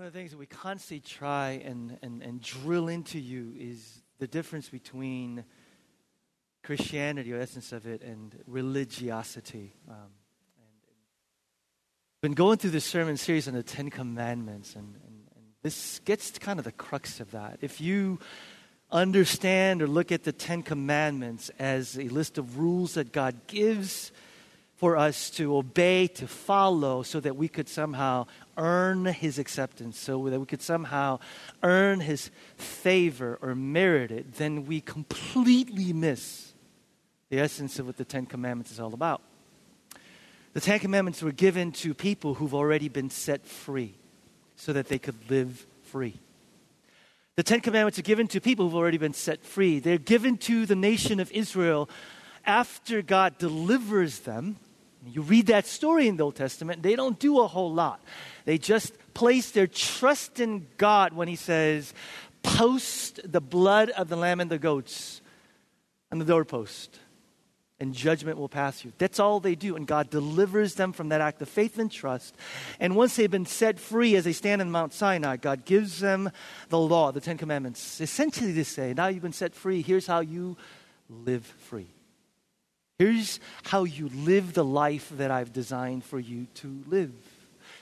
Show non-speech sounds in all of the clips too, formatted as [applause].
One of the things that we constantly try and, and, and drill into you is the difference between Christianity, or essence of it, and religiosity. Um, and, and been going through this sermon series on the Ten Commandments, and, and, and this gets kind of the crux of that. If you understand or look at the Ten Commandments as a list of rules that God gives for us to obey, to follow, so that we could somehow earn His acceptance, so that we could somehow earn His favor or merit it, then we completely miss the essence of what the Ten Commandments is all about. The Ten Commandments were given to people who've already been set free so that they could live free. The Ten Commandments are given to people who've already been set free. They're given to the nation of Israel after God delivers them you read that story in the Old Testament, they don't do a whole lot. They just place their trust in God when He says, Post the blood of the lamb and the goats on the doorpost, and judgment will pass you. That's all they do. And God delivers them from that act of faith and trust. And once they've been set free as they stand in Mount Sinai, God gives them the law, the Ten Commandments, essentially to say, Now you've been set free, here's how you live free. Here's how you live the life that I've designed for you to live.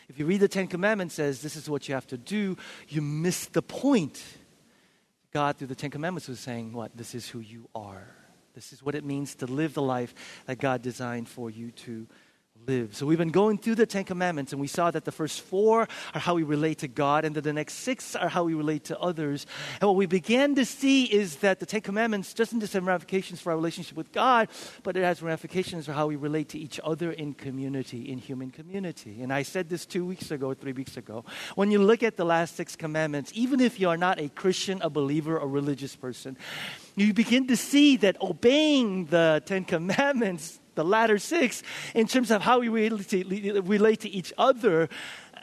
If you read the Ten Commandments, says this is what you have to do, you miss the point. God, through the Ten Commandments, was saying, What? This is who you are. This is what it means to live the life that God designed for you to live. So we've been going through the Ten Commandments, and we saw that the first four are how we relate to God, and that the next six are how we relate to others. And what we began to see is that the Ten Commandments doesn't just have ramifications for our relationship with God, but it has ramifications for how we relate to each other in community, in human community. And I said this two weeks ago, three weeks ago. When you look at the last six commandments, even if you are not a Christian, a believer, a religious person, you begin to see that obeying the Ten Commandments the latter six, in terms of how we relate to, each other,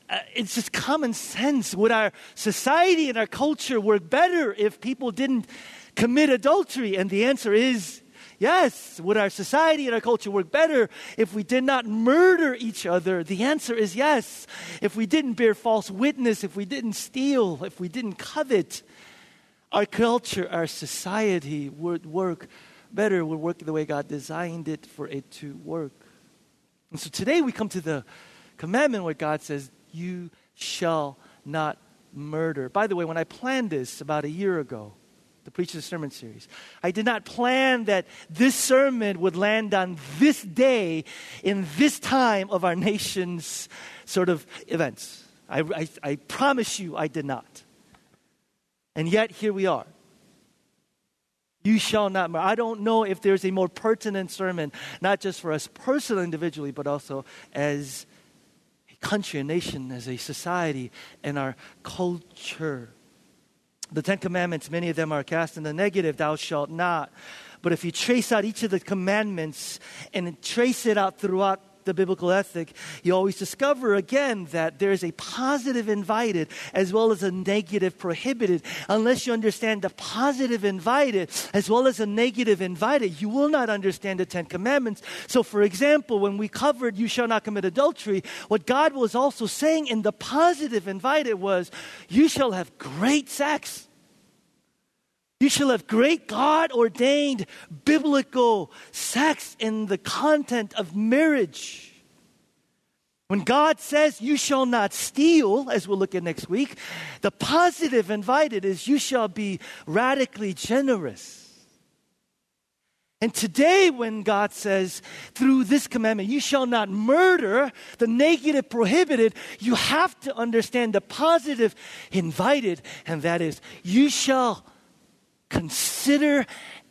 uh, it's just common sense. Would our society and our culture work better if people didn't commit adultery? And the answer is yes. Would our society and our culture work better if we did not murder each other? The answer is yes. If we didn't bear false witness, if we didn't steal, if we didn't covet, our culture, our society would work better will work the way God designed it for it to work. And so today we come to the commandment where God says, You shall not murder. By the way, when I planned this about a year ago, the sermon series, I did not plan that this sermon would land on this day in this time of our nation's sort of events. I, I, I promise you I did not. And yet, here we are. You shall not murder. I don't know if there's a more pertinent sermon, not just for us personally, individually, but also as a country, a nation, as a society, and our culture. The Ten Commandments, many of them are cast in the negative, thou shalt not. But if you trace out each of the commandments and trace it out throughout the biblical ethic, you always discover again that there is a positive invited as well as a negative prohibited. Unless you understand the positive invited as well as a negative invited, you will not understand the Ten Commandments. So, for example, when we covered you shall not commit adultery, what God was also saying in the positive invited was, you shall have great sex. You shall have great God ordained biblical sex in the content of marriage. When God says you shall not steal, as we'll look at next week, the positive invited is you shall be radically generous. And today, when God says through this commandment, you shall not murder, the negative prohibited, you have to understand the positive invited, and that is, you shall Consider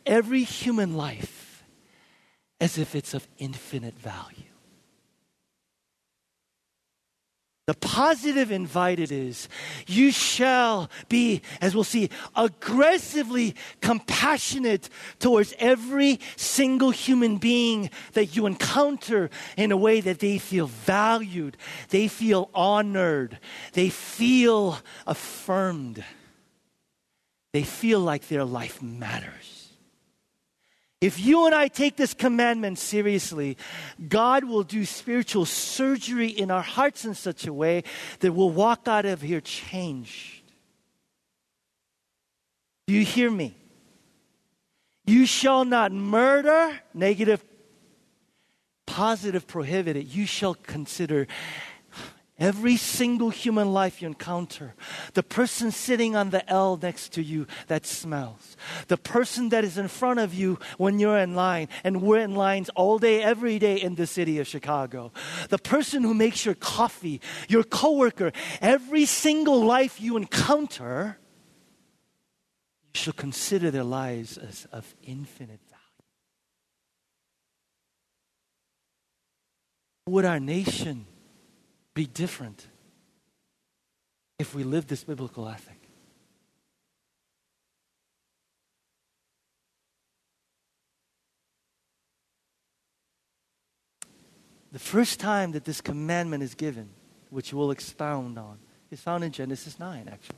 every human life as if it's of infinite value. The positive invited is you shall be, as we'll see, aggressively compassionate towards every single human being that you encounter in a way that they feel valued, they feel honored, they feel affirmed. They feel like their life matters. If you and I take this commandment seriously, God will do spiritual surgery in our hearts in such a way that we'll walk out of here changed. Do you hear me? You shall not murder, negative, positive, prohibited. You shall consider Every single human life you encounter, the person sitting on the L next to you that smells, the person that is in front of you when you're in line, and we're in lines all day, every day in the city of Chicago, the person who makes your coffee, your coworker, every single life you encounter, you should consider their lives as of infinite value. Would our nation be different if we live this biblical ethic. The first time that this commandment is given, which we'll expound on, is found in Genesis 9, actually.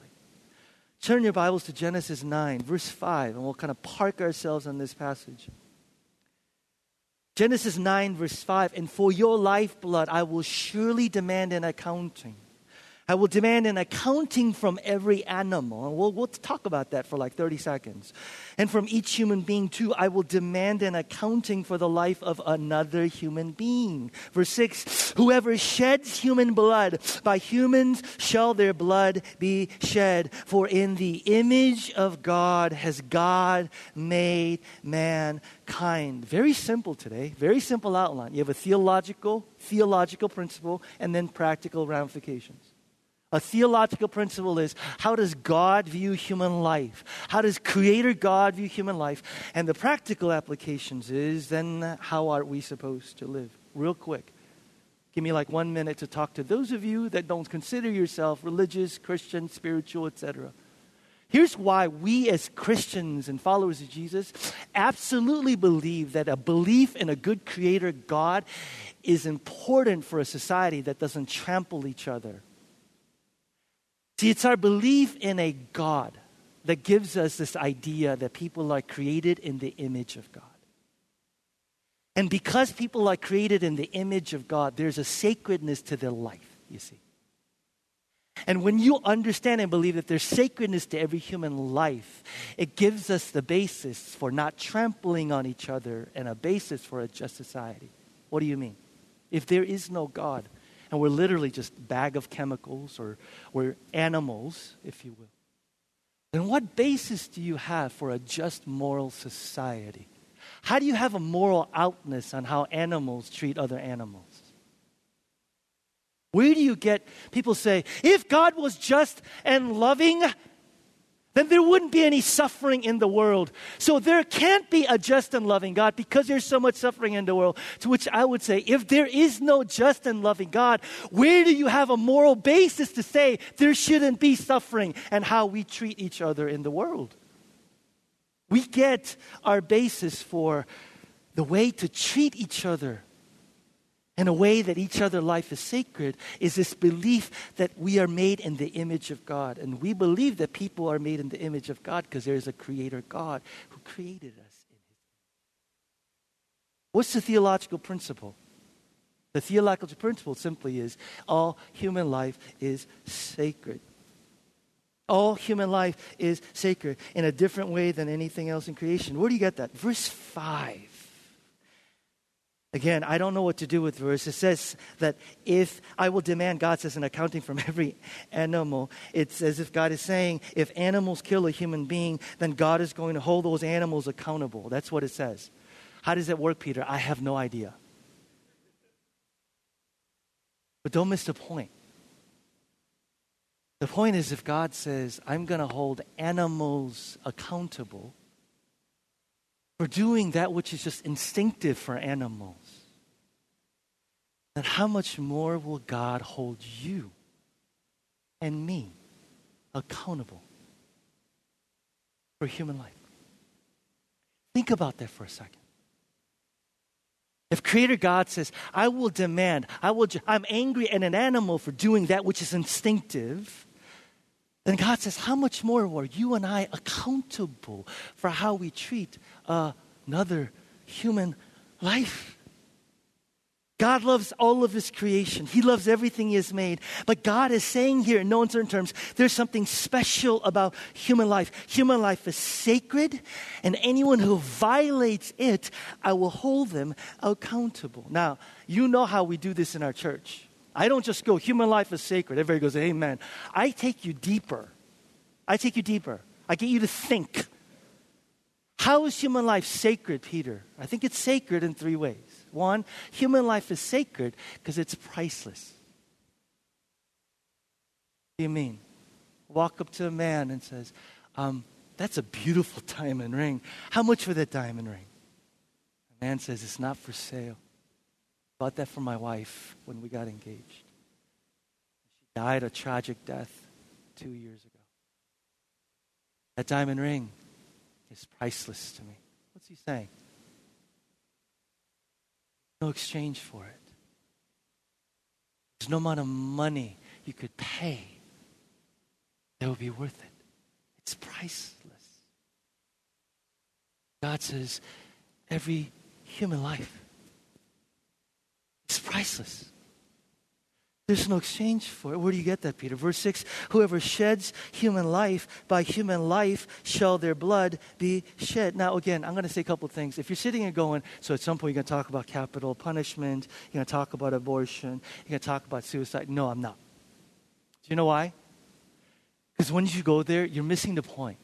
Turn your Bibles to Genesis 9, verse 5, and we'll kind of park ourselves on this passage. Genesis 9, verse 5 And for your lifeblood, I will surely demand an accounting. I will demand an accounting from every animal. And we'll, we'll talk about that for like 30 seconds. And from each human being, too, I will demand an accounting for the life of another human being. Verse 6 Whoever sheds human blood, by humans shall their blood be shed. For in the image of God has God made mankind. Very simple today, very simple outline. You have a theological, theological principle, and then practical ramifications. A theological principle is how does God view human life? How does Creator God view human life? And the practical applications is then how are we supposed to live? Real quick. Give me like one minute to talk to those of you that don't consider yourself religious, Christian, spiritual, etc. Here's why we as Christians and followers of Jesus absolutely believe that a belief in a good creator God is important for a society that doesn't trample each other See, it's our belief in a God that gives us this idea that people are created in the image of God. And because people are created in the image of God, there's a sacredness to their life, you see. And when you understand and believe that there's sacredness to every human life, it gives us the basis for not trampling on each other and a basis for a just society. What do you mean? If there is no God, and we're literally just bag of chemicals or we're animals, if you will. Then what basis do you have for a just moral society? How do you have a moral outness on how animals treat other animals? Where do you get people say, if God was just and loving, then there wouldn't be any suffering in the world. So there can't be a just and loving God because there's so much suffering in the world. To which I would say, if there is no just and loving God, where do you have a moral basis to say there shouldn't be suffering and how we treat each other in the world? We get our basis for the way to treat each other in a way that each other life is sacred is this belief that we are made in the image of God. And we believe that people are made in the image of God because there is a creator God who created us. What's the theological principle? The theological principle simply is all human life is sacred. All human life is sacred in a different way than anything else in creation. Where do you get that? Verse 5. Again, I don't know what to do with verse. It says that if I will demand, God says, an accounting from [laughs] every animal, it's as if God is saying, if animals kill a human being, then God is going to hold those animals accountable. That's what it says. How does that work, Peter? I have no idea. But don't miss the point. The point is, if God says, I'm going to hold animals accountable, for doing that which is just instinctive for animals, then how much more will God hold you and me accountable for human life? Think about that for a second. If Creator God says, I will demand, I will, I'm angry at an animal for doing that which is instinctive, then God says, How much more are you and I accountable for how we treat a another human life. God loves all of His creation. He loves everything He has made. But God is saying here, in no uncertain terms, there's something special about human life. Human life is sacred, and anyone who violates it, I will hold them accountable. Now, you know how we do this in our church. I don't just go, human life is sacred. Everybody goes, Amen. I take you deeper. I take you deeper. I get you to think. How is human life sacred, Peter? I think it's sacred in three ways. One, human life is sacred because it's priceless. What do you mean? Walk up to a man and says, um, That's a beautiful [laughs] diamond ring. How much for that diamond ring? The man says, It's not for sale. Bought that for my wife when we got engaged. She died a tragic death two years ago. That diamond ring is priceless to me. What's he saying? no exchange for it. There's no amount of money you could pay that would be worth it. It's priceless. God says every human life is priceless. There's no exchange for it. Where do you get that, Peter? Verse 6 Whoever sheds human life, by human life shall their blood be shed. Now, again, I'm going to say a couple things. If you're sitting and going, so at some point you're going to talk about capital punishment, you're going to talk about abortion, you're going to talk about suicide. No, I'm not. Do you know why? Because when you go there, you're missing the point.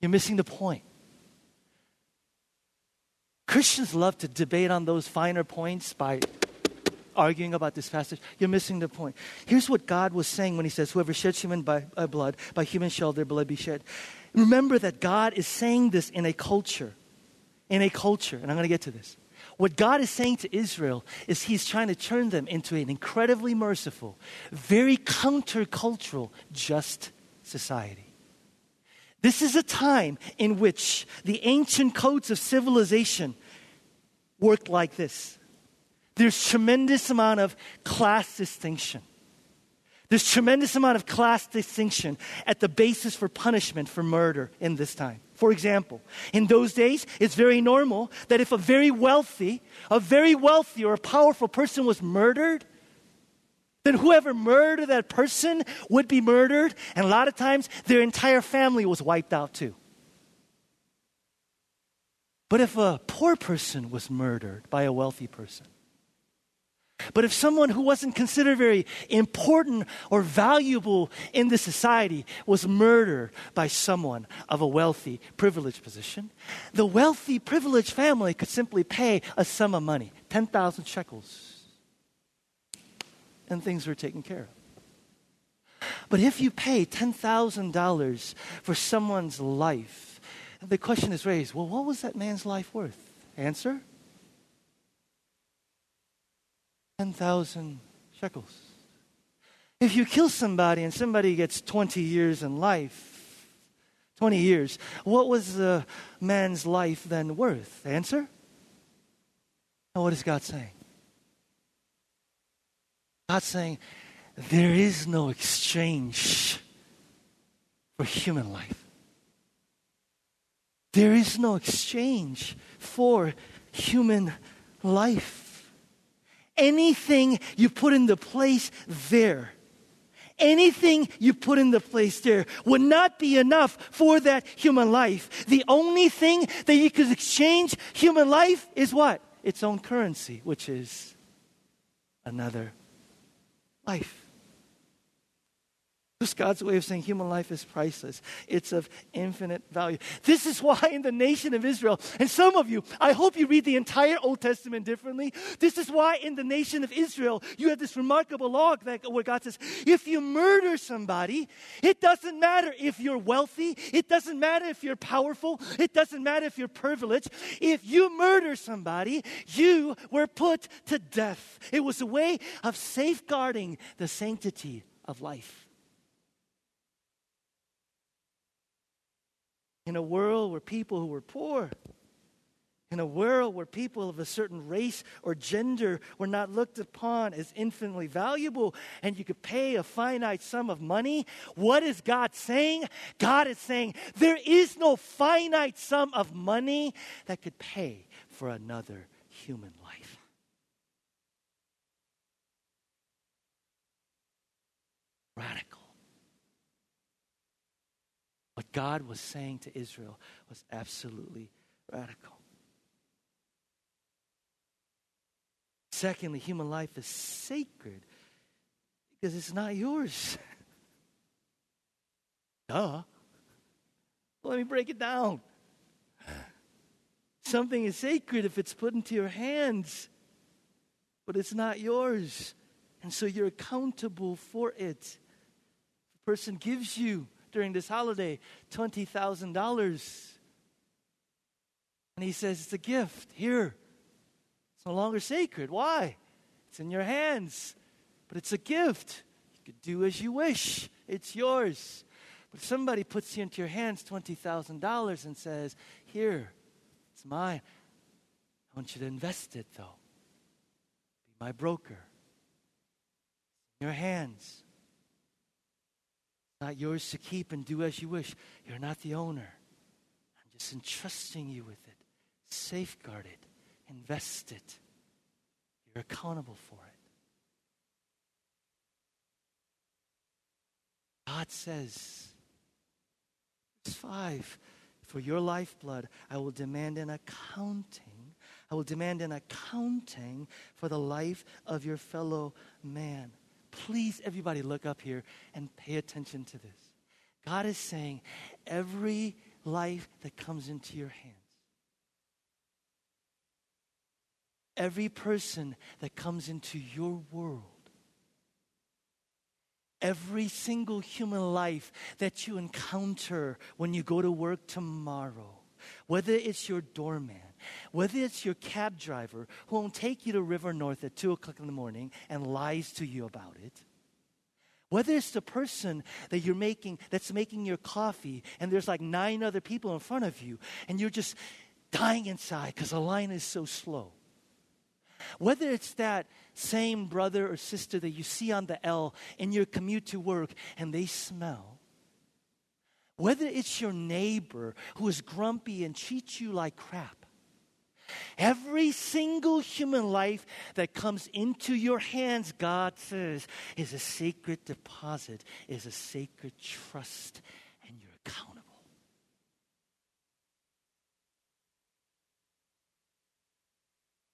You're missing the point. Christians love to debate on those finer points by arguing about this passage, you're missing the point. Here's what God was saying when He says, Whoever sheds human by, uh, blood, by human shall their blood be shed. Remember that God is saying this in a culture. In a culture, and I'm going to get to this. What God is saying to Israel is He's trying to turn them into an incredibly merciful, very countercultural, just society. This is a time in which the ancient codes of civilization worked like this there's tremendous amount of class distinction. There's tremendous amount of class distinction at the basis for punishment for murder in this time. For example, in those days, it's very normal that if a very wealthy, a very wealthy or a powerful person was murdered, then whoever murdered that person would be murdered, and a lot of times their entire family was wiped out too. But if a poor person was murdered by a wealthy person, but if someone who wasn't considered very important or valuable in the society was murdered by someone of a wealthy, privileged position, the wealthy, privileged family could simply pay a sum of money 10,000 shekels and things were taken care of. But if you pay $10,000 for someone's life, the question is raised well, what was that man's life worth? Answer 10,000 shekels. If you kill somebody and somebody gets 20 years in life, 20 years, what was the man's life then worth? Answer? And what is God saying? God's saying there is no exchange for human life. There is no exchange for human life anything you put in the place there, anything you put in the place there would not be enough for that human life. The only thing that you could exchange human life is what? Its own currency, which is another life. Just God's way of saying human life is priceless. It's of infinite value. This is why in the nation of Israel, and some of you, I hope you read the entire Old Testament differently. This is why in the nation of Israel, you have this remarkable law that, where God says, if you murder somebody, it doesn't matter if you're wealthy, it doesn't matter if you're powerful, it doesn't matter if you're privileged. If you murder somebody, you were put to death. It was a way of safeguarding the sanctity of life. In a world where people who were poor In a world where people of a certain race or gender were not looked upon as infinitely valuable and you could pay a finite sum of money, what is God saying? God is saying there is no finite sum of money that could pay for another human life. Radical. What God was saying to Israel was absolutely radical. Secondly, human life is sacred because it's not yours. [laughs] Duh. Let me break it down. Something is sacred if it's put into your hands, but it's not yours. And so you're accountable for it. A person gives you during this holiday $20,000 and he says, It's a gift. Here, it's no longer sacred. Why? It's in your hands, but it's a gift. You could do as you wish, it's yours. But somebody puts you into your hands $20,000 and says, Here, it's mine. I want you to invest it, though. Be my broker. In your hands. Not yours to keep and do as you wish. You're not the owner. I'm just entrusting you with it. Safeguard it invest it. You're accountable for it. God says, verse 5 For your lifeblood, I will demand an accounting. I will demand an accounting for the life of your fellow man. Please, everybody, look up here and pay attention to this. God is saying, every life that comes into your hands, every person that comes into your world, every single human life that you encounter when you go to work tomorrow, whether it's your doorman, whether it's your cab driver who won't take you to River North at 2 o'clock in the morning and lies to you about it, whether it's the person that you're making that's making your coffee and there's like nine other people in front of you and you're just dying inside because the line is so slow. Whether it's that same brother or sister that you see on the L in your commute to work and they smell, whether it's your neighbor who is grumpy and treats you like crap, Every single human life that comes into your hands, God says, is a sacred deposit, is a sacred trust, and you're accountable.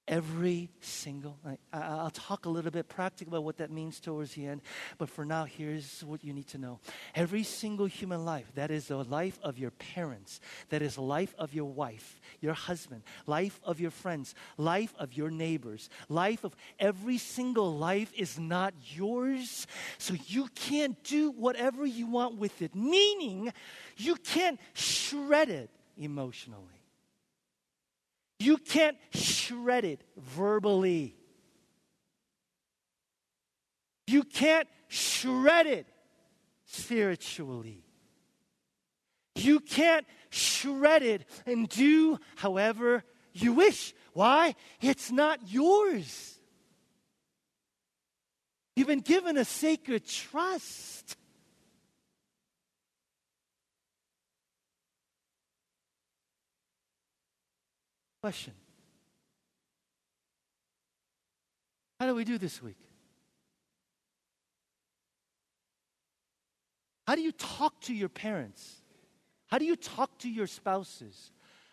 Every single, I, will talk a little bit practical about what that means towards the end, but for now, here's what you need to know. Every single human life, that is the life of your parents, that is life of your wife, your husband, life of your friends, life of your neighbors, life of every single life is not yours, so you can't do whatever you want with it, meaning you can't shred it emotionally. You can't shred it verbally. You can't shred it spiritually. You can't shred it and do however you wish. Why? It's not yours. You've been given a sacred trust. Question How do we do this week? How do you talk to your parents? How do you talk to your spouses?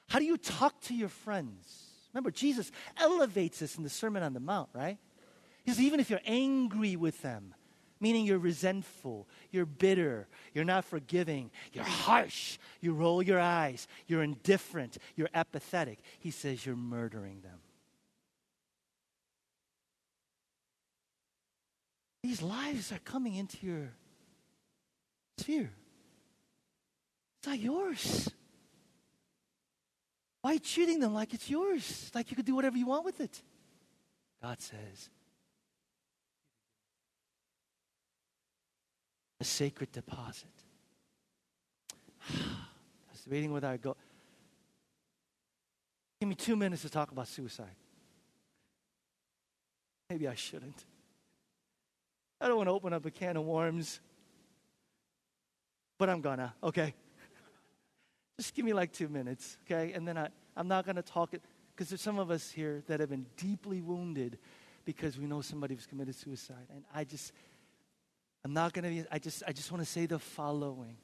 How do you talk to your friends? Remember, Jesus elevates us in the Sermon on the Mount, right? He says, even if you're angry with them, meaning you're resentful, you're bitter, you're not forgiving, you're harsh, you roll your eyes, you're indifferent, you're apathetic. He says you're murdering them. These lives are coming into your sphere. It's not yours. Why treating them like it's yours? Like you could do whatever you want with it? God says, a sacred deposit. [sighs] I was reading with our go. Give me two minutes to talk about suicide. Maybe I shouldn't. I don't want to open up a can of worms, but I'm gonna, okay? [laughs] Just give me like two minutes, okay? And then I, I'm not gonna talk it, because there's some of us here that have been deeply wounded because we know somebody who's committed suicide. And I just, I'm not gonna be, I just, I just wanna say the following.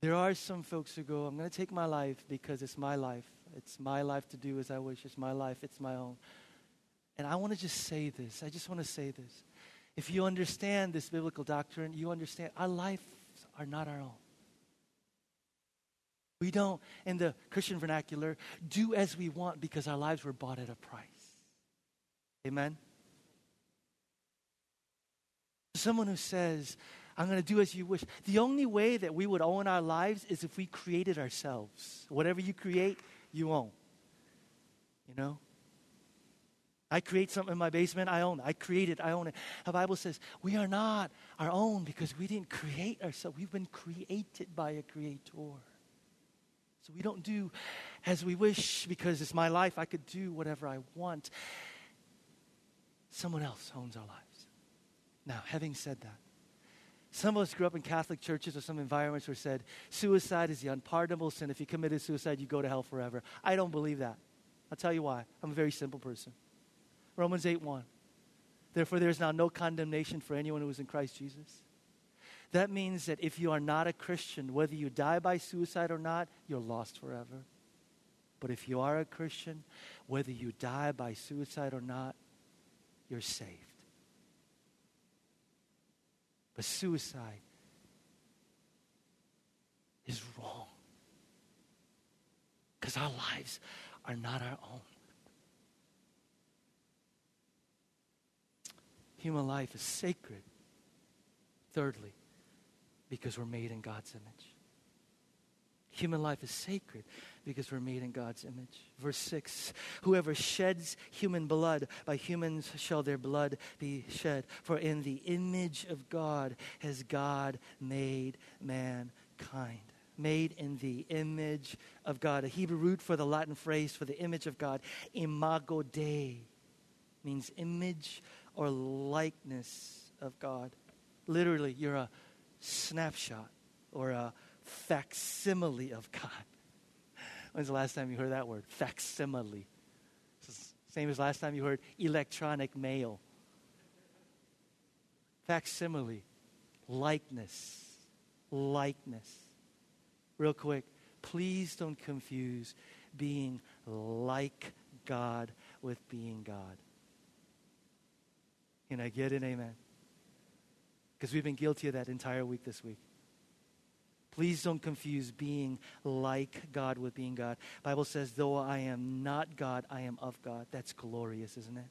There are some folks who go, I'm gonna take my life because it's my life. It's my life to do as I wish. It's my life. It's my own. And I want to just say this. I just want to say this. If you understand this biblical doctrine, you understand our lives are not our own. We don't, in the Christian vernacular, do as we want because our lives were bought at a price. Amen? Someone who says, I'm going to do as you wish. The only way that we would own our lives is if we created ourselves. Whatever you create, you own. You know? I create something in my basement, I own it. I create it, I own it. The Bible says we are not our own because we didn't create ourselves. We've been created by a creator. So we don't do as we wish because it's my life. I could do whatever I want. Someone else owns our lives. Now, having said that, some of us grew up in Catholic churches or some environments where said suicide is the unpardonable sin. If you committed suicide, you go to hell forever. I don't believe that. I'll tell you why. I'm a very simple person. Romans 8 1. Therefore, there is now no condemnation for anyone who is in Christ Jesus. That means that if you are not a Christian, whether you die by suicide or not, you're lost forever. But if you are a Christian, whether you die by suicide or not, you're saved. Suicide is wrong because our lives are not our own. Human life is sacred. Thirdly, because we're made in God's image. Human life is sacred because we're made in God's image. Verse 6 Whoever sheds human blood, by humans shall their blood be shed. For in the image of God has God made mankind. Made in the image of God. A Hebrew root for the Latin phrase for the image of God, imago Dei, means image or likeness of God. Literally, you're a snapshot or a facsimile of God. When's the last time you heard that word? Facsimile. Same as last time you heard electronic mail. Facsimile, likeness, likeness. Real quick, please don't confuse being like God with being God. Can I get an amen? Because we've been guilty of that entire week this week. Please don't confuse being like God with being God. Bible says, though I am not God, I am of God. That's glorious, isn't it?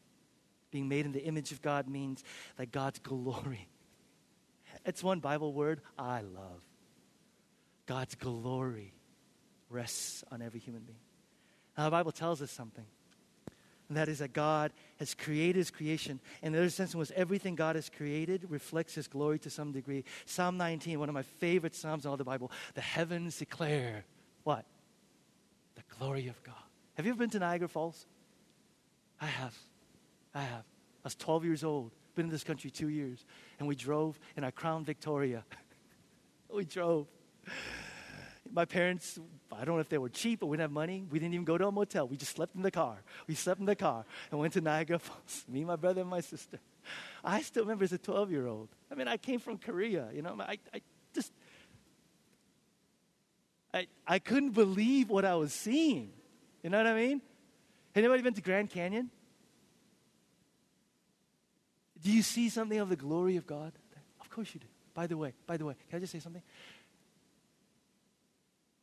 Being made in the image of God means that God's [laughs] glory. It's one Bible word I love. God's glory rests on every human being. Now, the Bible tells us something and that is that God has created his creation. And there's a sense in which everything God has created reflects his glory to some degree. Psalm 19, one of my favorite Psalms in all the Bible, the heavens declare what? The glory of God. Have you ever been to Niagara Falls? I have. I have. I was 12 years old, been in this country two years, and we drove in our Crown Victoria. [laughs] we drove my parents, I don't know if they were cheap but we didn't have money. We didn't even go to a motel. We just slept in the car. We slept in the car and went to Niagara [laughs] Falls, me, my brother, and my sister. I still remember as a 12 year old. I mean, I came from Korea, you know, I, I just, I, I couldn't believe what I was seeing. You know what I mean? Anybody been to Grand Canyon? Do you see something of the glory of God? Of course you do. By the way, by the way, can I just say something?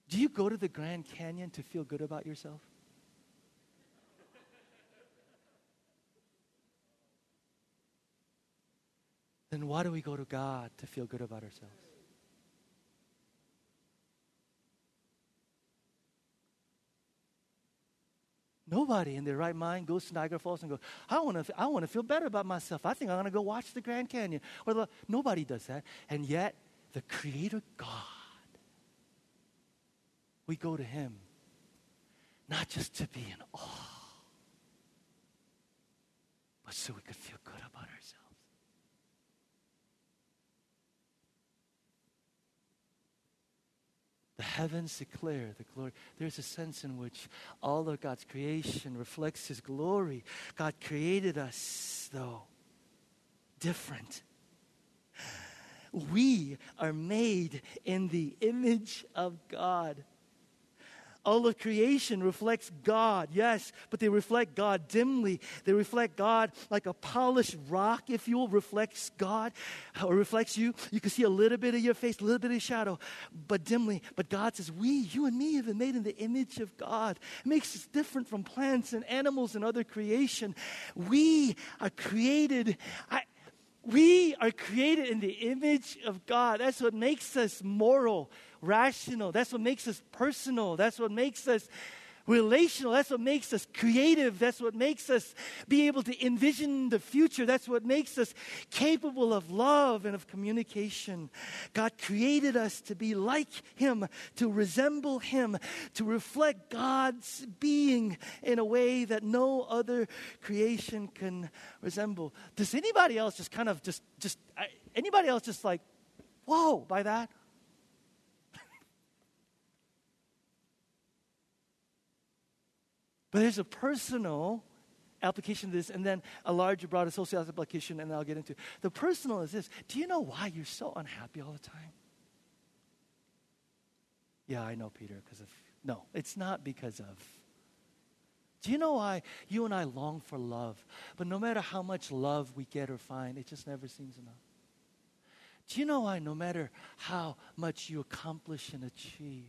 Do you go to the Grand Canyon to feel good about yourself? then why do we go to God to feel good about ourselves? Nobody in their right mind goes to Niagara Falls and goes, I want to, I want to feel better about myself. I think I'm going to go watch the Grand Canyon. Or the, nobody does that. And yet, the Creator God we go to Him not just to be in awe, but so we could feel good about ourselves. The heavens declare the glory. There's a sense in which all of God's creation reflects His glory. God created us, though, different. We are made in the image of God. All of creation reflects God, yes, but they reflect God dimly. They reflect God like a polished rock, if you will, reflects God or reflects you. You can see a little bit of your face, a little bit of shadow, but dimly. But God says, We, you and me, have been made in the image of God. It makes us different from plants and animals and other creation. We are created. I, we are created in the image of God. That's what makes us moral rational. That's what makes us personal. That's what makes us relational. That's what makes us creative. That's what makes us be able to envision the future. That's what makes us capable of love and of communication. God created us to be like Him, to resemble Him, to reflect God's being in a way that no other creation can resemble. Does anybody else just kind of just, just, anybody else just like, whoa, by that? But there's a personal application of this and then a larger, broader social application, and I'll get into. The personal is this Do you know why you're so unhappy all the time? Yeah, I know, Peter, because of. No, it's not because of. Do you know why you and I long for love? But no matter how much love we get or find, it just never seems enough. Do you know why no matter how much you accomplish and achieve,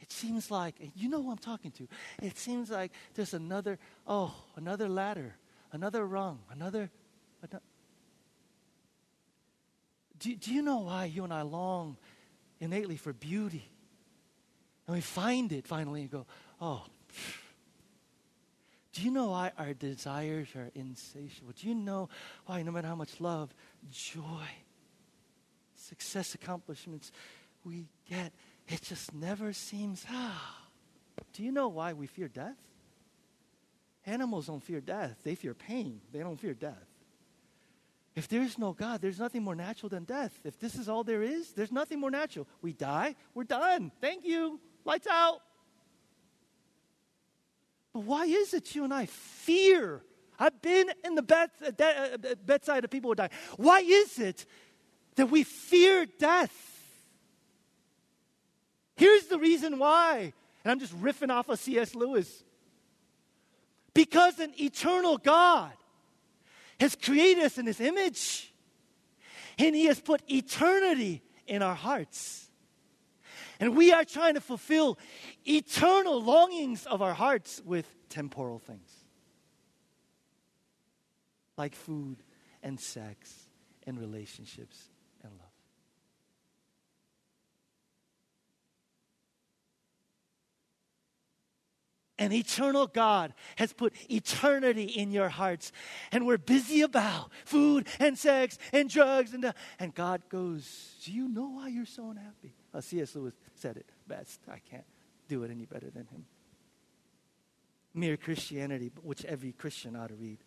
it seems like, you know who I'm talking to, it seems like there's another, oh, another ladder, another rung, another. another. Do, do you know why you and I long innately for beauty? And we find it finally and go, oh, do you know why our desires are insatiable? Do you know why, no matter how much love, joy, success, accomplishments we get, it just never seems, ah. Do you know why we fear death? Animals don't fear death, they fear pain. They don't fear death. If there's no God, there's nothing more natural than death. If this is all there is, there's nothing more natural. We die, we're done. Thank you. Lights out. But why is it you and I fear? I've been in the bed, uh, uh, bedside of people who die. Why is it that we fear death? Here's the reason why. And I'm just riffing off of C.S. Lewis. Because an eternal God has created us in his image, and he has put eternity in our hearts. And we are trying to fulfill eternal longings of our hearts with temporal things like food and sex and relationships An eternal God has put eternity in your hearts. And we're busy about food and sex and drugs. And, and God goes, Do you know why you're so unhappy? Uh, C.S. Lewis said it best. I can't do it any better than him. Mere Christianity, which every Christian ought to read.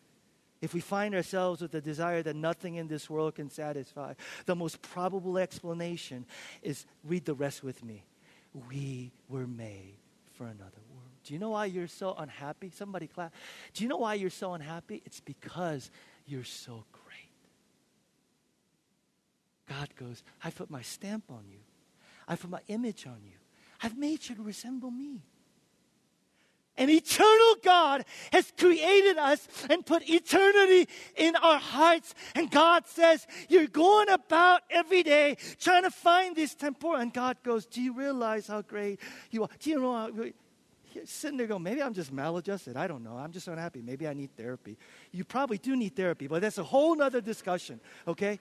If we find ourselves with a desire that nothing in this world can satisfy, the most probable explanation is read the rest with me. We were made for another do you know why you're so unhappy? Somebody clap. Do you know why you're so unhappy? It's because you're so great. God goes, I put my stamp on you. I put my image on you. I've made you to resemble me. An eternal God has created us and put eternity in our hearts. And God says, You're going about every day trying to find this temporal. And God goes, Do you realize how great you are? Do you know how great? Sitting there going, maybe I'm just maladjusted. I don't know. I'm just unhappy. Maybe I need therapy. You probably do need therapy, but that's a whole other discussion, okay?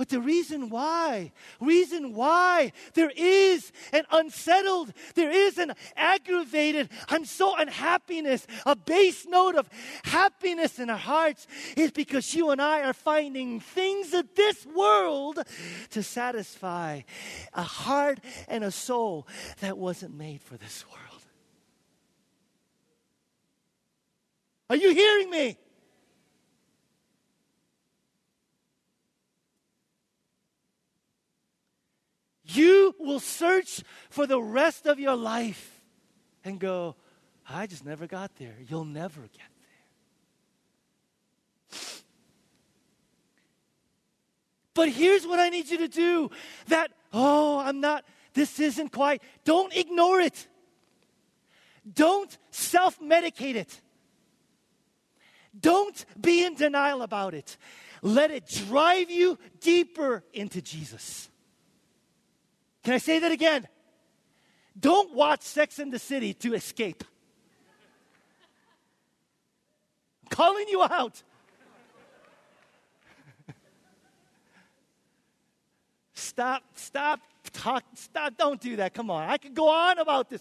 But the reason why, reason why there is an unsettled, there is an aggravated, I'm so unhappiness, a base note of happiness in our hearts is because you and I are finding things of this world to satisfy a heart and a soul that wasn't made for this world. Are you hearing me? You will search for the rest of your life and go, I just never got there. You'll never get there. But here's what I need you to do that, oh, I'm not, this isn't quite. Don't ignore it. Don't self medicate it. Don't be in denial about it. Let it drive you deeper into Jesus. Can I say that again? Don't watch Sex in the City to escape. I'm calling you out. stop, stop talk, stop, don't do that. Come on. I could go on about this.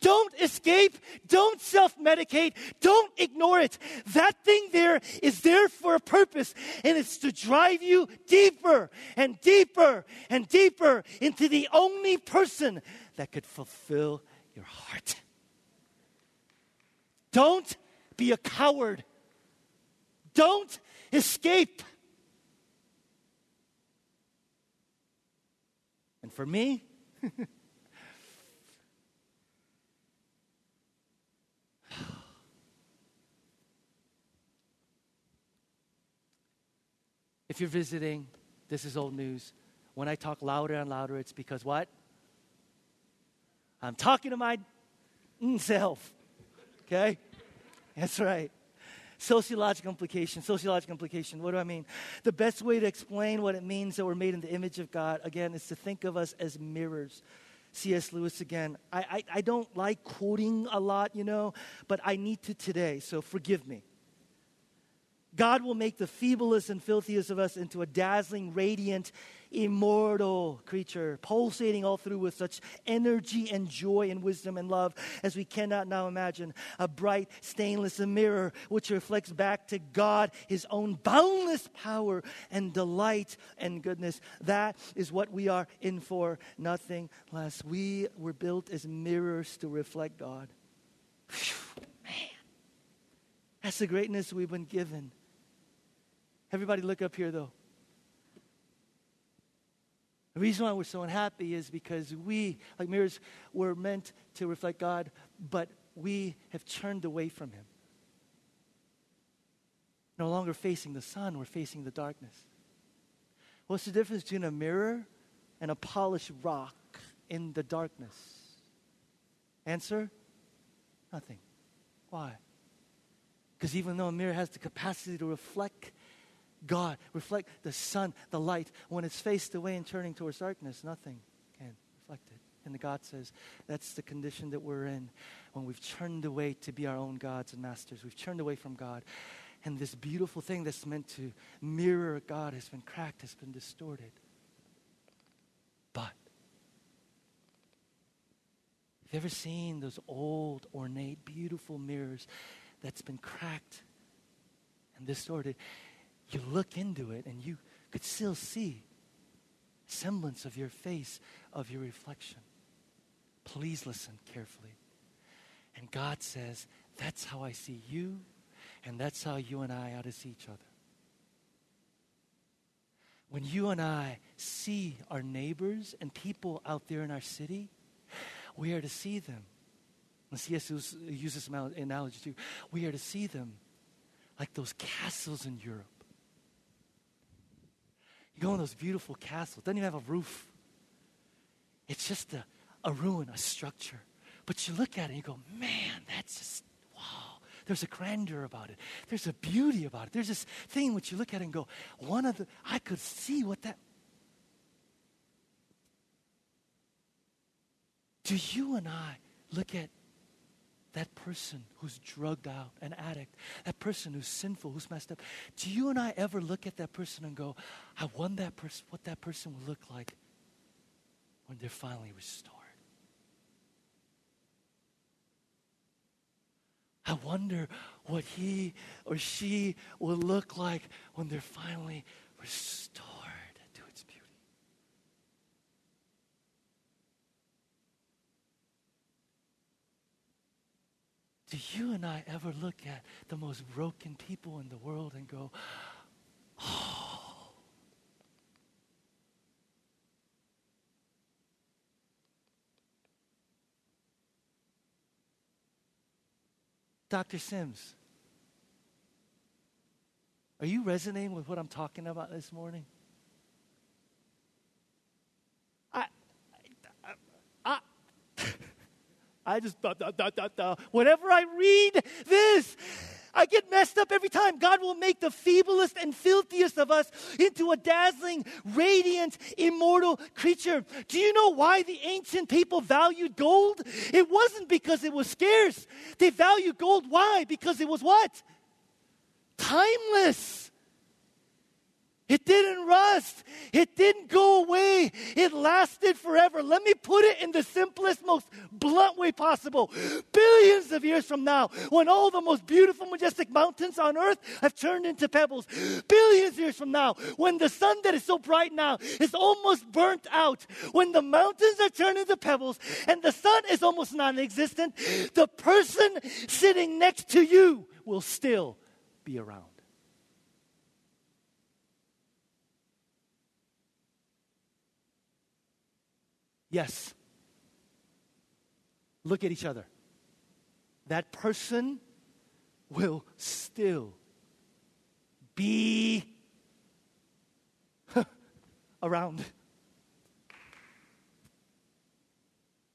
Don't escape. Don't self medicate. Don't ignore it. That thing there is there for a purpose, and it's to drive you deeper and deeper and deeper into the only person that could fulfill your heart. Don't be a coward. Don't escape. And for me, [laughs] if you're visiting, this is old news. When I talk louder and louder, it's because what? I'm talking to my self. Okay? That's right. Sociological implication, sociological implication. What do I mean? The best way to explain what it means that we're made in the image of God, again, is to think of us as mirrors. C.S. Lewis again. I, I, I don't like quoting a lot, you know, but I need to today, so forgive me. God will make the feeblest and filthiest of us into a dazzling, radiant, immortal creature, pulsating all through with such energy and joy and wisdom and love as we cannot now imagine. A bright, stainless mirror which reflects back to God his own boundless power and delight and goodness. That is what we are in for, nothing less. We were built as mirrors to reflect God. Whew, that's the greatness we've been given. Everybody, look up here, though. The reason why we're so unhappy is because we, like mirrors, were meant to reflect God, but we have turned away from Him. No longer facing the sun, we're facing the darkness. What's the difference between a mirror and a polished rock in the darkness? Answer? Nothing. Why? Because even though a mirror has the capacity to reflect God, reflect the sun, the light. When it's faced away and turning towards darkness, nothing can reflect it. And the God says that's the condition that we're in when we've turned away to be our own gods and masters. We've turned away from God. And this beautiful thing that's meant to mirror God has been cracked, has been distorted. But have you ever seen those old, ornate, beautiful mirrors that's been cracked and distorted? you look into it and you could still see semblance of your face, of your reflection. Please listen carefully. And God says, that's how I see you, and that's how you and I ought to see each other. When you and I see our neighbors and people out there in our city, we are to see them. And C.S. uses this analogy too. We are to see them like those castles in Europe you go in those beautiful castles, doesn't even have a roof. It's just a, a ruin, a structure. But you look at it and you go, man, that's just, wow. There's a grandeur about it. There's a beauty about it. There's this thing which you look at and go, one of the, I could see what that. Do you and I look at that person who's drugged out, an addict, that person who's sinful, who's messed up, do you and I ever look at that person and go, I wonder that person, what that person will look like when they're finally restored? I wonder what he or she will look like when they're finally restored. Do you and I ever look at the most broken people in the world and go, oh, Dr. Sims, are you resonating with what I'm talking about this morning? I, I, I, I just, da, da, da, da, whenever I read this, I get messed up every time. God will make the feeblest and filthiest of us into a dazzling, radiant, immortal creature. Do you know why the ancient people valued gold? It wasn't because it was scarce. They valued gold. Why? Because it was what? Timeless. It didn't rust. It didn't go away. It lasted forever. Let me put it in the simplest, most blunt way possible. Billions of years from now, when all the most beautiful, majestic mountains on earth have turned into pebbles, billions of years from now, when the sun that is so bright now is almost burnt out, when the mountains are turned into pebbles and the sun is almost non existent, the person sitting next to you will still be around. Yes. Look at each other. That person will still be [laughs] around.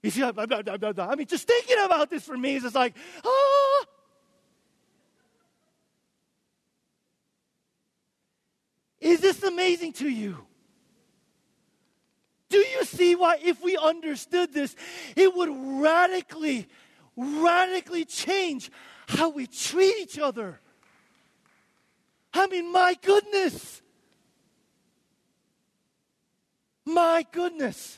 You see, I, I, mean, just thinking about this for me is just like, ah. Is this amazing to you? Do you see why, if we understood this, it would radically, radically change how we treat each other? I mean, my goodness. My goodness.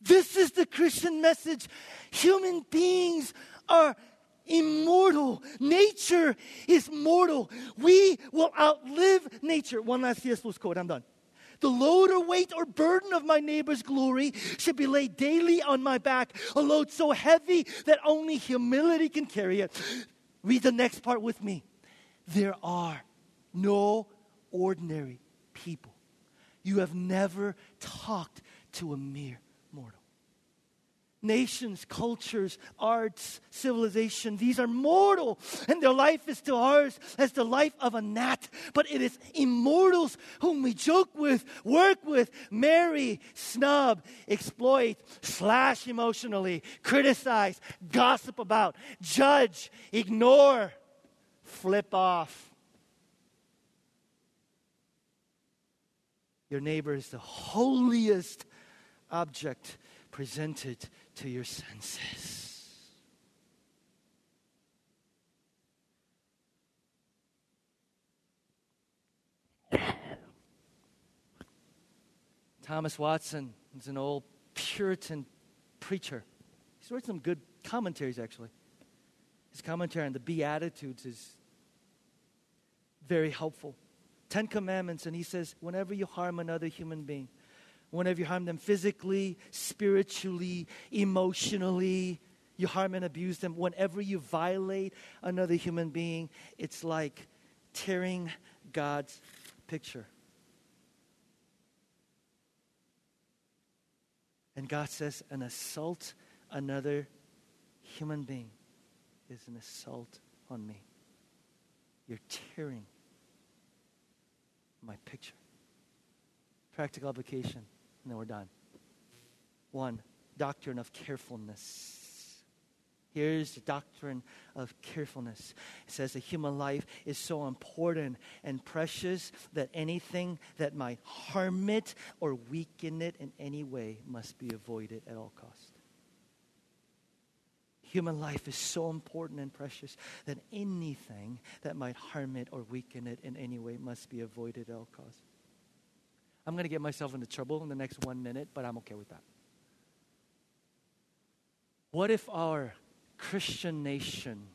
This is the Christian message. Human beings are immortal. Nature is mortal. We will outlive nature. One last C.S. Lewis quote, I'm done. The load or weight or burden of my neighbor's glory should be laid daily on my back, a load so heavy that only humility can carry it. Read the next part with me. There are no ordinary people. You have never talked to a mere nations, cultures, arts, civilization. These are mortal, and their life is to ours as the life of a gnat. But it is immortals whom we joke with, work with, marry, snub, exploit, slash emotionally, criticize, gossip about, judge, ignore, flip off. Your neighbor is the holiest object presented to your senses. Thomas Watson is an old Puritan preacher. He's written some good commentaries, actually. His commentary on the Beatitudes is very helpful. Ten Commandments, and he says, whenever you harm another human being, whenever you harm them physically, spiritually, emotionally, you harm and abuse them. Whenever you violate another human being, it's like tearing God's picture. And God says, an assault another human being is an assault on me. You're tearing my picture. Practical application and then we're done. One, doctrine of carefulness. Here's the doctrine of carefulness. It says the human life is so important and precious that anything that might harm it or weaken it in any way must be avoided at all costs. Human life is so important and precious that anything that might harm it or weaken it in any way must be avoided at all costs. I'm going to get myself into trouble in the next one minute, but I'm okay with that. What if our Christian nation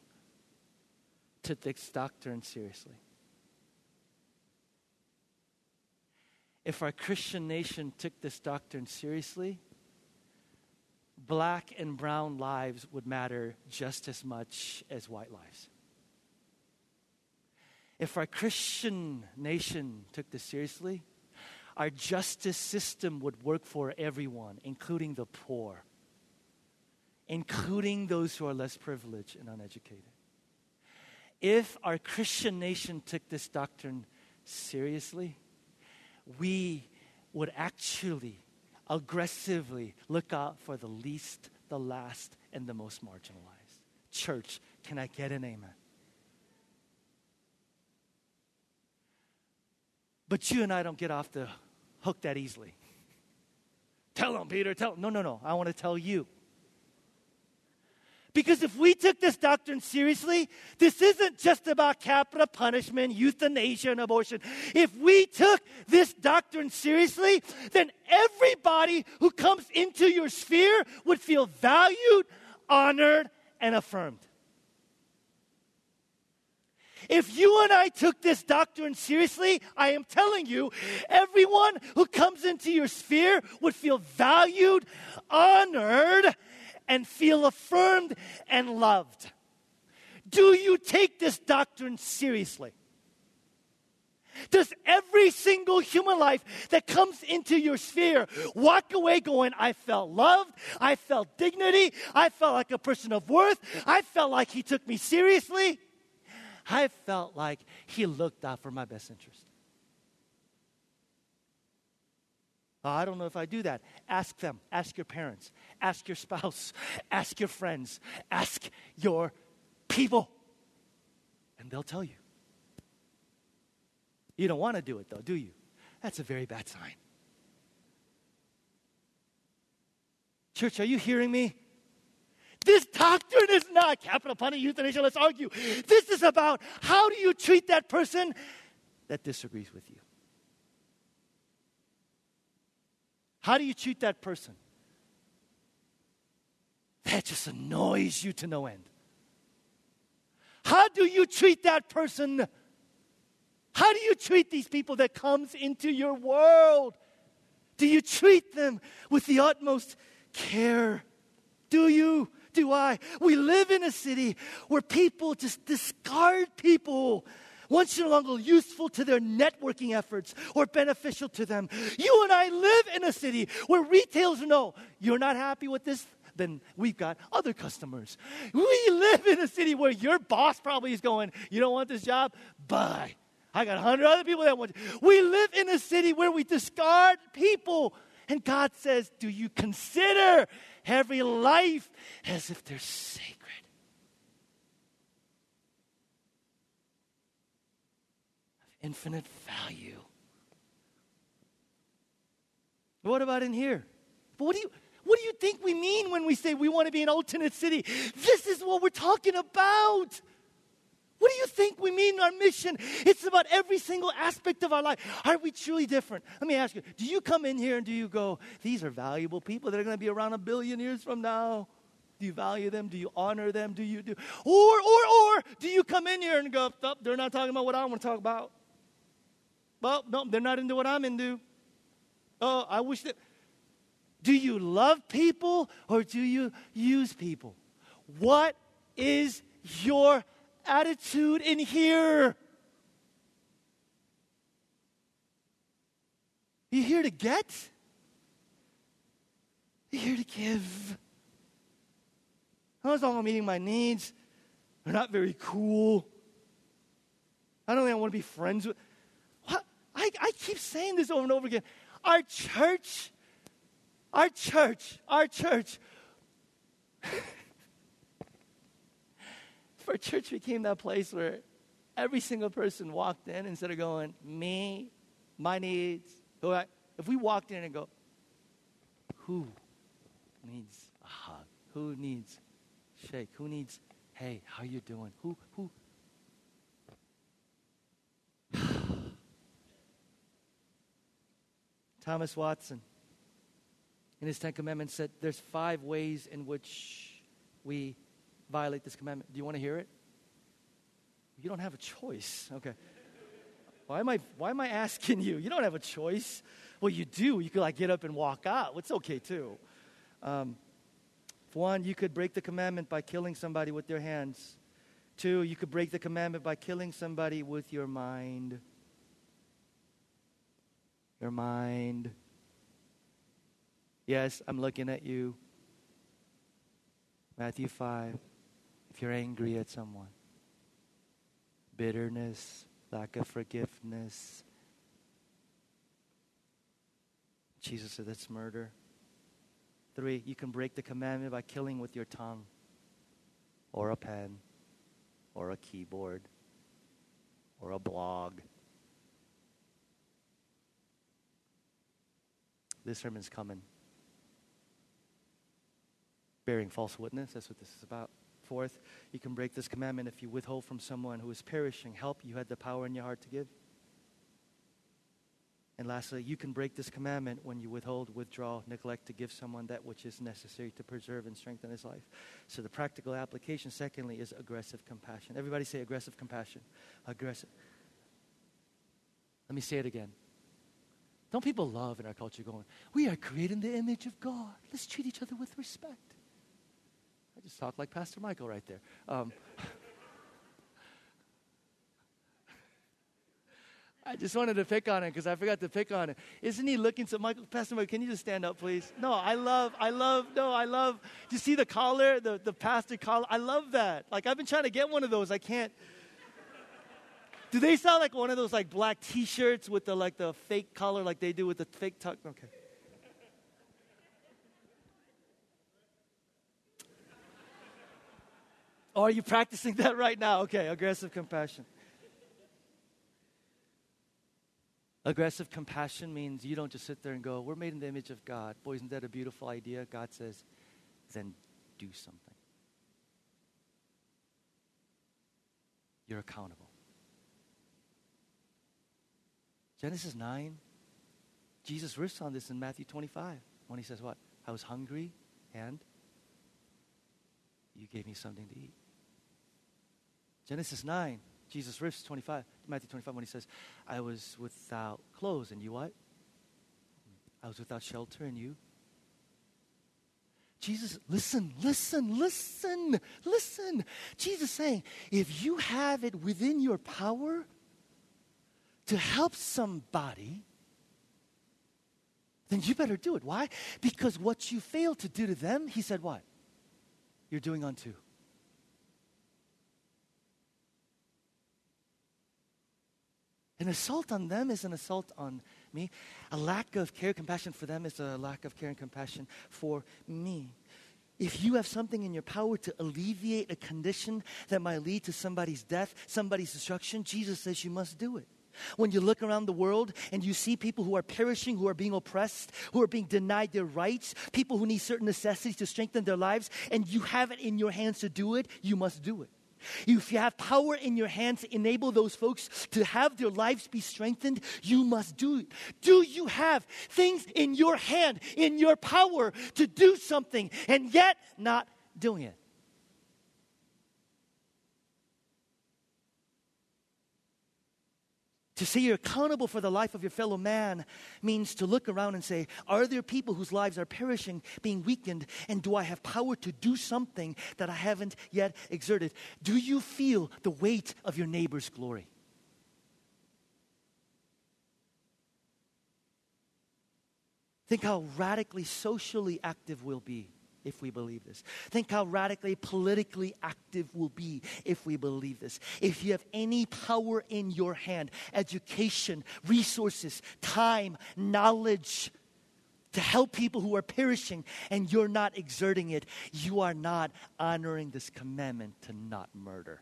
took this doctrine seriously? If our Christian nation took this doctrine seriously, black and brown lives would matter just as much as white lives. If our Christian nation took this seriously, our justice system would work for everyone, including the poor, including those who are less privileged and uneducated. If our Christian nation took this doctrine seriously, we would actually aggressively look out for the least, the last, and the most marginalized. Church, can I get an amen? But you and I don't get off the hook that easily. Tell them, Peter, tell. No, no, no. I want to tell you. Because if we took this doctrine seriously, this isn't just about capital punishment, euthanasia, and abortion. If we took this doctrine seriously, then everybody who comes into your sphere would feel valued, honored, and affirmed. If you and I took this doctrine seriously, I am telling you, everyone who comes into your sphere would feel valued, honored, and feel affirmed and loved. Do you take this doctrine seriously? Does every single human life that comes into your sphere walk away going, I felt loved, I felt dignity, I felt like a person of worth, I felt like he took me seriously, I felt like he looked out for my best interest? Oh, I don't know if I do that. Ask them. Ask your parents. Ask your spouse. [laughs] Ask your friends. Ask your people. And they'll tell you. You don't want to do it, though, do you? That's a very bad sign. Church, are you hearing me? This doctrine is not capital punishment, euthanasia, let's argue. This is about how do you treat that person that disagrees with you? How do you treat that person? That just annoys you to no end. How do you treat that person? How do you treat these people that comes into your world? Do you treat them with the utmost care? Do you? Do I? We live in a city where people just discard people once no longer useful to their networking efforts or beneficial to them. You and I live in a city where retailers know you're not happy with this, then we've got other customers. We live in a city where your boss probably is going, You don't want this job? Bye. I got a hundred other people that want. You. We live in a city where we discard people. And God says, Do you consider every life as if they're sacred? Of infinite value. What about in here? But what do you what do you think we mean when we say we want to be an alternate city? This is what we're talking about. What do you think we mean our mission? It's about every single aspect of our life. Are we truly different? Let me ask you do you come in here and do you go, these are valuable people that are going to be around a billion years from now? Do you value them? Do you honor them? Do you do? Or, or, or do you come in here and go, oh, they're not talking about what I want to talk about? Well, no, they're not into what I'm into. Oh, I wish that. Do you love people or do you use people? What is your attitude in here? You here to get? You here to give? I was all meeting my needs. They're not very cool. I don't think I want to be friends with. I, I keep saying this over and over again. Our church, our church, our church. [laughs] [laughs] our church became that place where every single person walked in instead of going, me, my needs, if we walked in and go, who needs a hug? Who needs shake? Who needs, hey, how you doing? Who, who, [sighs] Thomas Watson, in his Ten Commandments, said there's five ways in which we violate this commandment. Do you want to hear it? You don't have a choice. Okay. Why am I, why am I asking you? You don't have a choice. Well, you do. You could like get up and walk out. It's okay too. Um, One, you could break the commandment by killing somebody with your hands. Two, you could break the commandment by killing somebody with your mind. Your mind. Yes, I'm looking at you. Matthew 5. If you're angry at someone, bitterness, lack of forgiveness. Jesus said that's murder. Three, you can break the commandment by killing with your tongue or a pen or a keyboard or a blog. This sermon's coming. Bearing false witness, that's what this is about. Fourth, you can break this commandment if you withhold from someone who is perishing help you had the power in your heart to give. And lastly, you can break this commandment when you withhold, withdraw, neglect to give someone that which is necessary to preserve and strengthen his life. So the practical application, secondly, is aggressive compassion. Everybody say aggressive compassion. Aggressive. Let me say it again. Don't people love in our culture going, we are created the image of God. Let's treat each other with respect. Just talked like Pastor Michael right there. Um, [laughs] I just wanted to pick on him because I forgot to pick on him. Isn't he looking so Michael Pastor Michael, can you just stand up, please? No, I love, I love, no, I love. Do you see the collar, the, the pastor collar? I love that. Like I've been trying to get one of those. I can't. Do they sell like one of those like black t-shirts with the like the fake collar like they do with the fake tuck? Okay. Or are you practicing that right now? Okay, aggressive compassion. Aggressive compassion means you don't just sit there and go, We're made in the image of God. Boy, isn't that a beautiful idea? God says, Then do something. You're accountable. Genesis 9, Jesus riffs on this in Matthew 25 when he says, What? I was hungry and you gave me something to eat. Genesis 9, Jesus riffs 25, Matthew 25 when he says, I was without clothes and you what? I was without shelter and you? Jesus, listen, listen, listen, listen. Jesus saying, if you have it within your power to help somebody, then you better do it. Why? Because what you fail to do to them, he said, what? You're doing unto An assault on them is an assault on me. A lack of care, compassion for them is a lack of care and compassion for me. If you have something in your power to alleviate a condition that might lead to somebody's death, somebody's destruction, Jesus says you must do it. When you look around the world and you see people who are perishing, who are being oppressed, who are being denied their rights, people who need certain necessities to strengthen their lives, and you have it in your hands to do it, you must do it. If you have power in your hands to enable those folks to have their lives be strengthened, you must do it. Do you have things in your hand, in your power to do something, and yet not doing it? To say you're accountable for the life of your fellow man means to look around and say, Are there people whose lives are perishing, being weakened, and do I have power to do something that I haven't yet exerted? Do you feel the weight of your neighbor's glory? Think how radically socially active we'll be if we believe this. Think how radically politically active we'll be if we believe this. If you have any power in your hand, education, resources, time, knowledge, to help people who are perishing, and you're not exerting it, you are not honoring this commandment to not murder.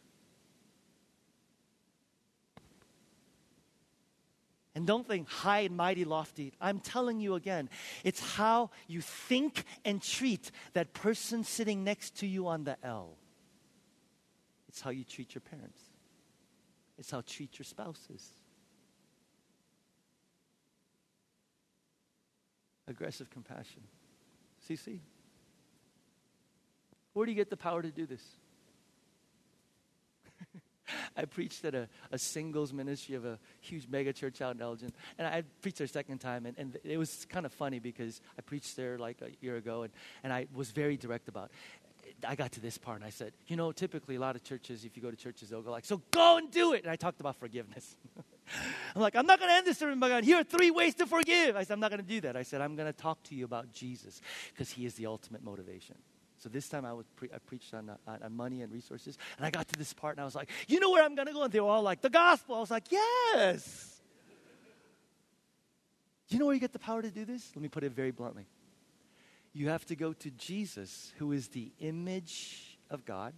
And don't think high and mighty, lofty. I'm telling you again, it's how you think and treat that person sitting next to you on the L. It's how you treat your parents, it's how you treat your spouses. Aggressive compassion. CC. Where do you get the power to do this? [laughs] I preached at a, a singles ministry of a huge mega church out in Elgin. And I preached there a second time. And, and it was kind of funny because I preached there like a year ago. And, and I was very direct about it. I got to this part and I said, you know, typically a lot of churches, if you go to churches, they'll go like, so go and do it. And I talked about forgiveness. [laughs] I'm like, I'm not going to end this sermon by going, here are three ways to forgive. I said, I'm not going to do that. I said, I'm going to talk to you about Jesus because he is the ultimate motivation. So this time I, was pre- I preached on, uh, on money and resources. And I got to this part and I was like, you know where I'm going to go? And they were all like, the gospel. I was like, yes. You know where you get the power to do this? Let me put it very bluntly. You have to go to Jesus, who is the image of God,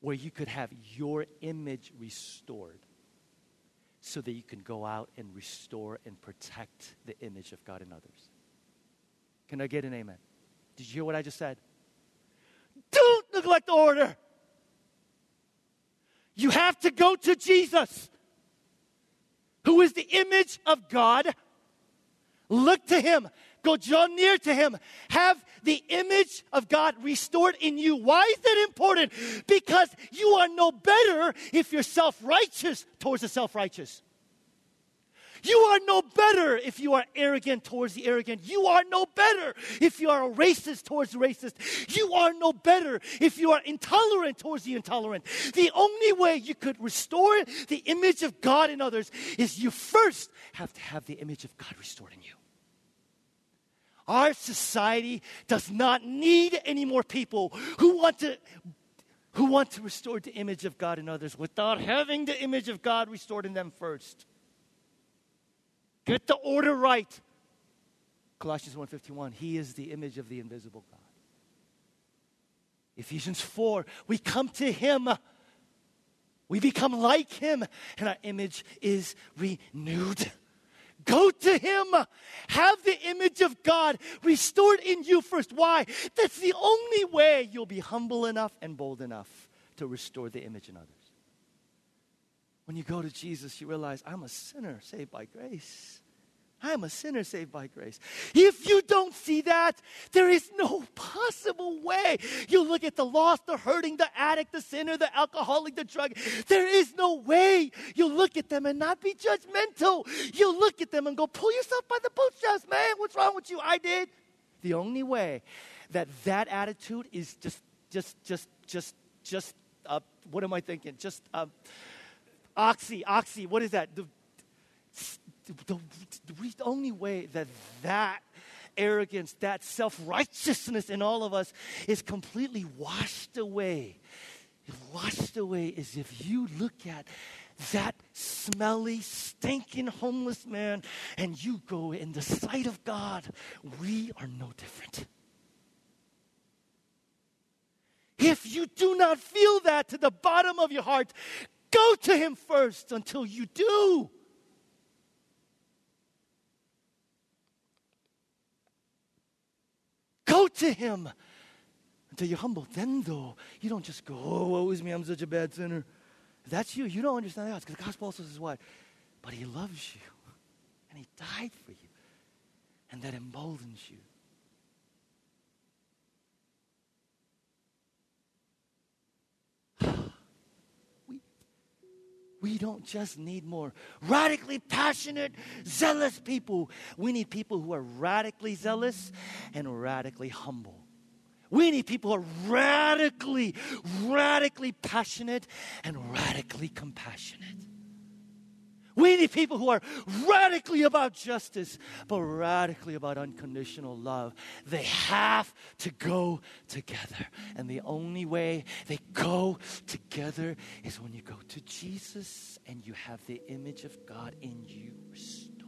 where you could have your image restored so that you can go out and restore and protect the image of God in others. Can I get an amen? Did you hear what I just said? Don't neglect the order. You have to go to Jesus, who is the image of God. Look to him. Go draw near to him. Have the image of God restored in you. Why is that important? Because you are no better if you're self righteous towards the self righteous. You are no better if you are arrogant towards the arrogant. You are no better if you are a racist towards the racist. You are no better if you are intolerant towards the intolerant. The only way you could restore the image of God in others is you first have to have the image of God restored in you. Our society does not need any more people who want to who want to restore the image of God in others without having the image of God restored in them first. Get the order right. Colossians 1:51, he is the image of the invisible God. Ephesians 4, we come to him. We become like him and our image is renewed. Go to him. Have the image of God restored in you first. Why? That's the only way you'll be humble enough and bold enough to restore the image in others. When you go to Jesus, you realize I'm a sinner saved by grace. I am a sinner saved by grace. If you don't see that, there is no [laughs] possible way. You look at the lost, the hurting, the addict, the sinner, the alcoholic, the drug. There is no way you look at them and not be judgmental. You look at them and go, pull yourself by the bootstraps, man. What's wrong with you? I did. The only way that that attitude is just, just, just, just, just, uh, what am I thinking? Just, uh, oxy, oxy, what is that? The, the, the only way that that arrogance, that self righteousness in all of us is completely washed away. Washed away is if you look at that smelly, stinking homeless man and you go in the sight of God, we are no different. If you do not feel that to the bottom of your heart, go to Him first until you do. Go to Him until you're humble. Then, though, you don't just go, oh, woe is me, I'm such a bad sinner. If that's you, you don't understand that. Because the gospel also says what? But He loves you, and He died for you, and that emboldens you. We don't just need more radically passionate, zealous people. We need people who are radically zealous and radically humble. We need people who are radically, radically passionate and radically compassionate. We need people who are radically about justice, but radically about unconditional love. They have to go together. And the only way they go together is when you go to Jesus and you have the image of God in you restored.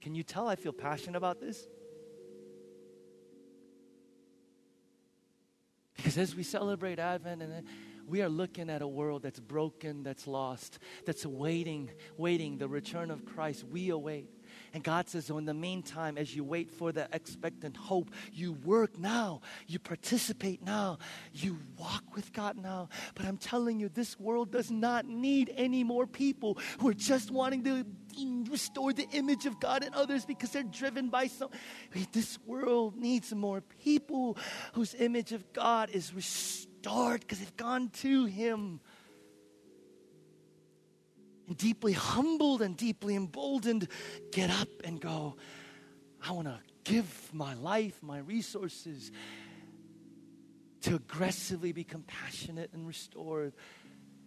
Can you tell I feel passionate about this? Because as we celebrate Advent and we are looking at a world that's broken, that's lost, that's waiting, waiting the return of Christ. We await. And God says, so in the meantime, as you wait for the expectant hope, you work now, you participate now, you walk with God now. But I'm telling you, this world does not need any more people who are just wanting to restore the image of God in others because they're driven by some. This world needs more people whose image of God is restored because they've gone to Him deeply humbled and deeply emboldened, get up and go, I want to give my life, my resources to aggressively be compassionate and restore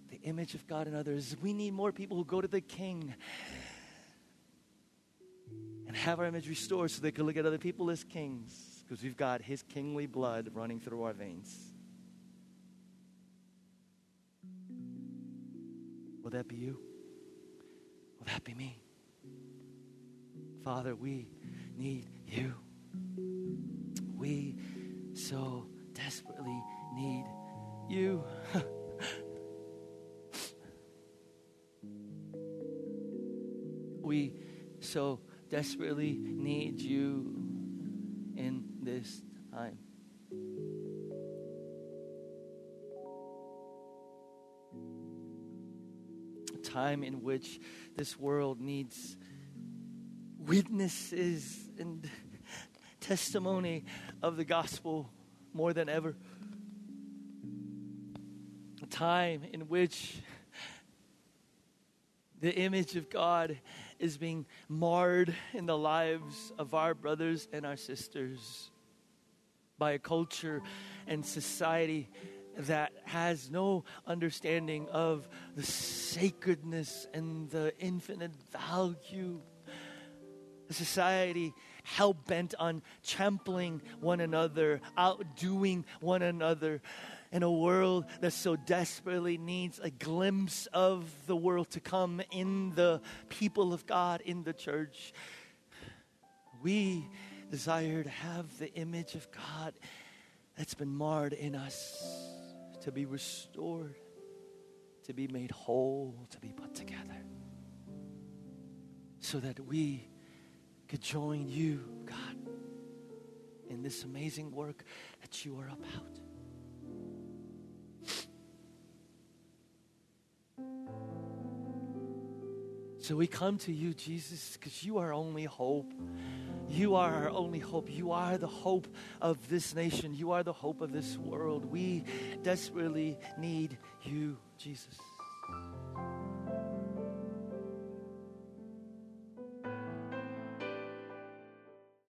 the image of God in others. We need more people who go to the King and have our image restored so they can look at other people as kings because we've got His kingly blood running through our veins. Will that be you? Will that be me? Father, we need you. We so desperately need you. we so desperately need you in this time. Time in which this world needs witnesses and testimony of the gospel more than ever. A time in which the image of God is being marred in the lives of our brothers and our sisters by a culture and society that has no understanding of the sacredness and the infinite value. A society hell bent on trampling one another, outdoing one another, in a world that so desperately needs a glimpse of the world to come in the people of God, in the church. We desire to have the image of God that's been marred in us to be restored, to be made whole, to be put together, so that we could join you, God, in this amazing work that you are about. So we come to you, Jesus, because you are only hope. You are our only hope. You are the hope of this nation. You are the hope of this world. We desperately need you, Jesus.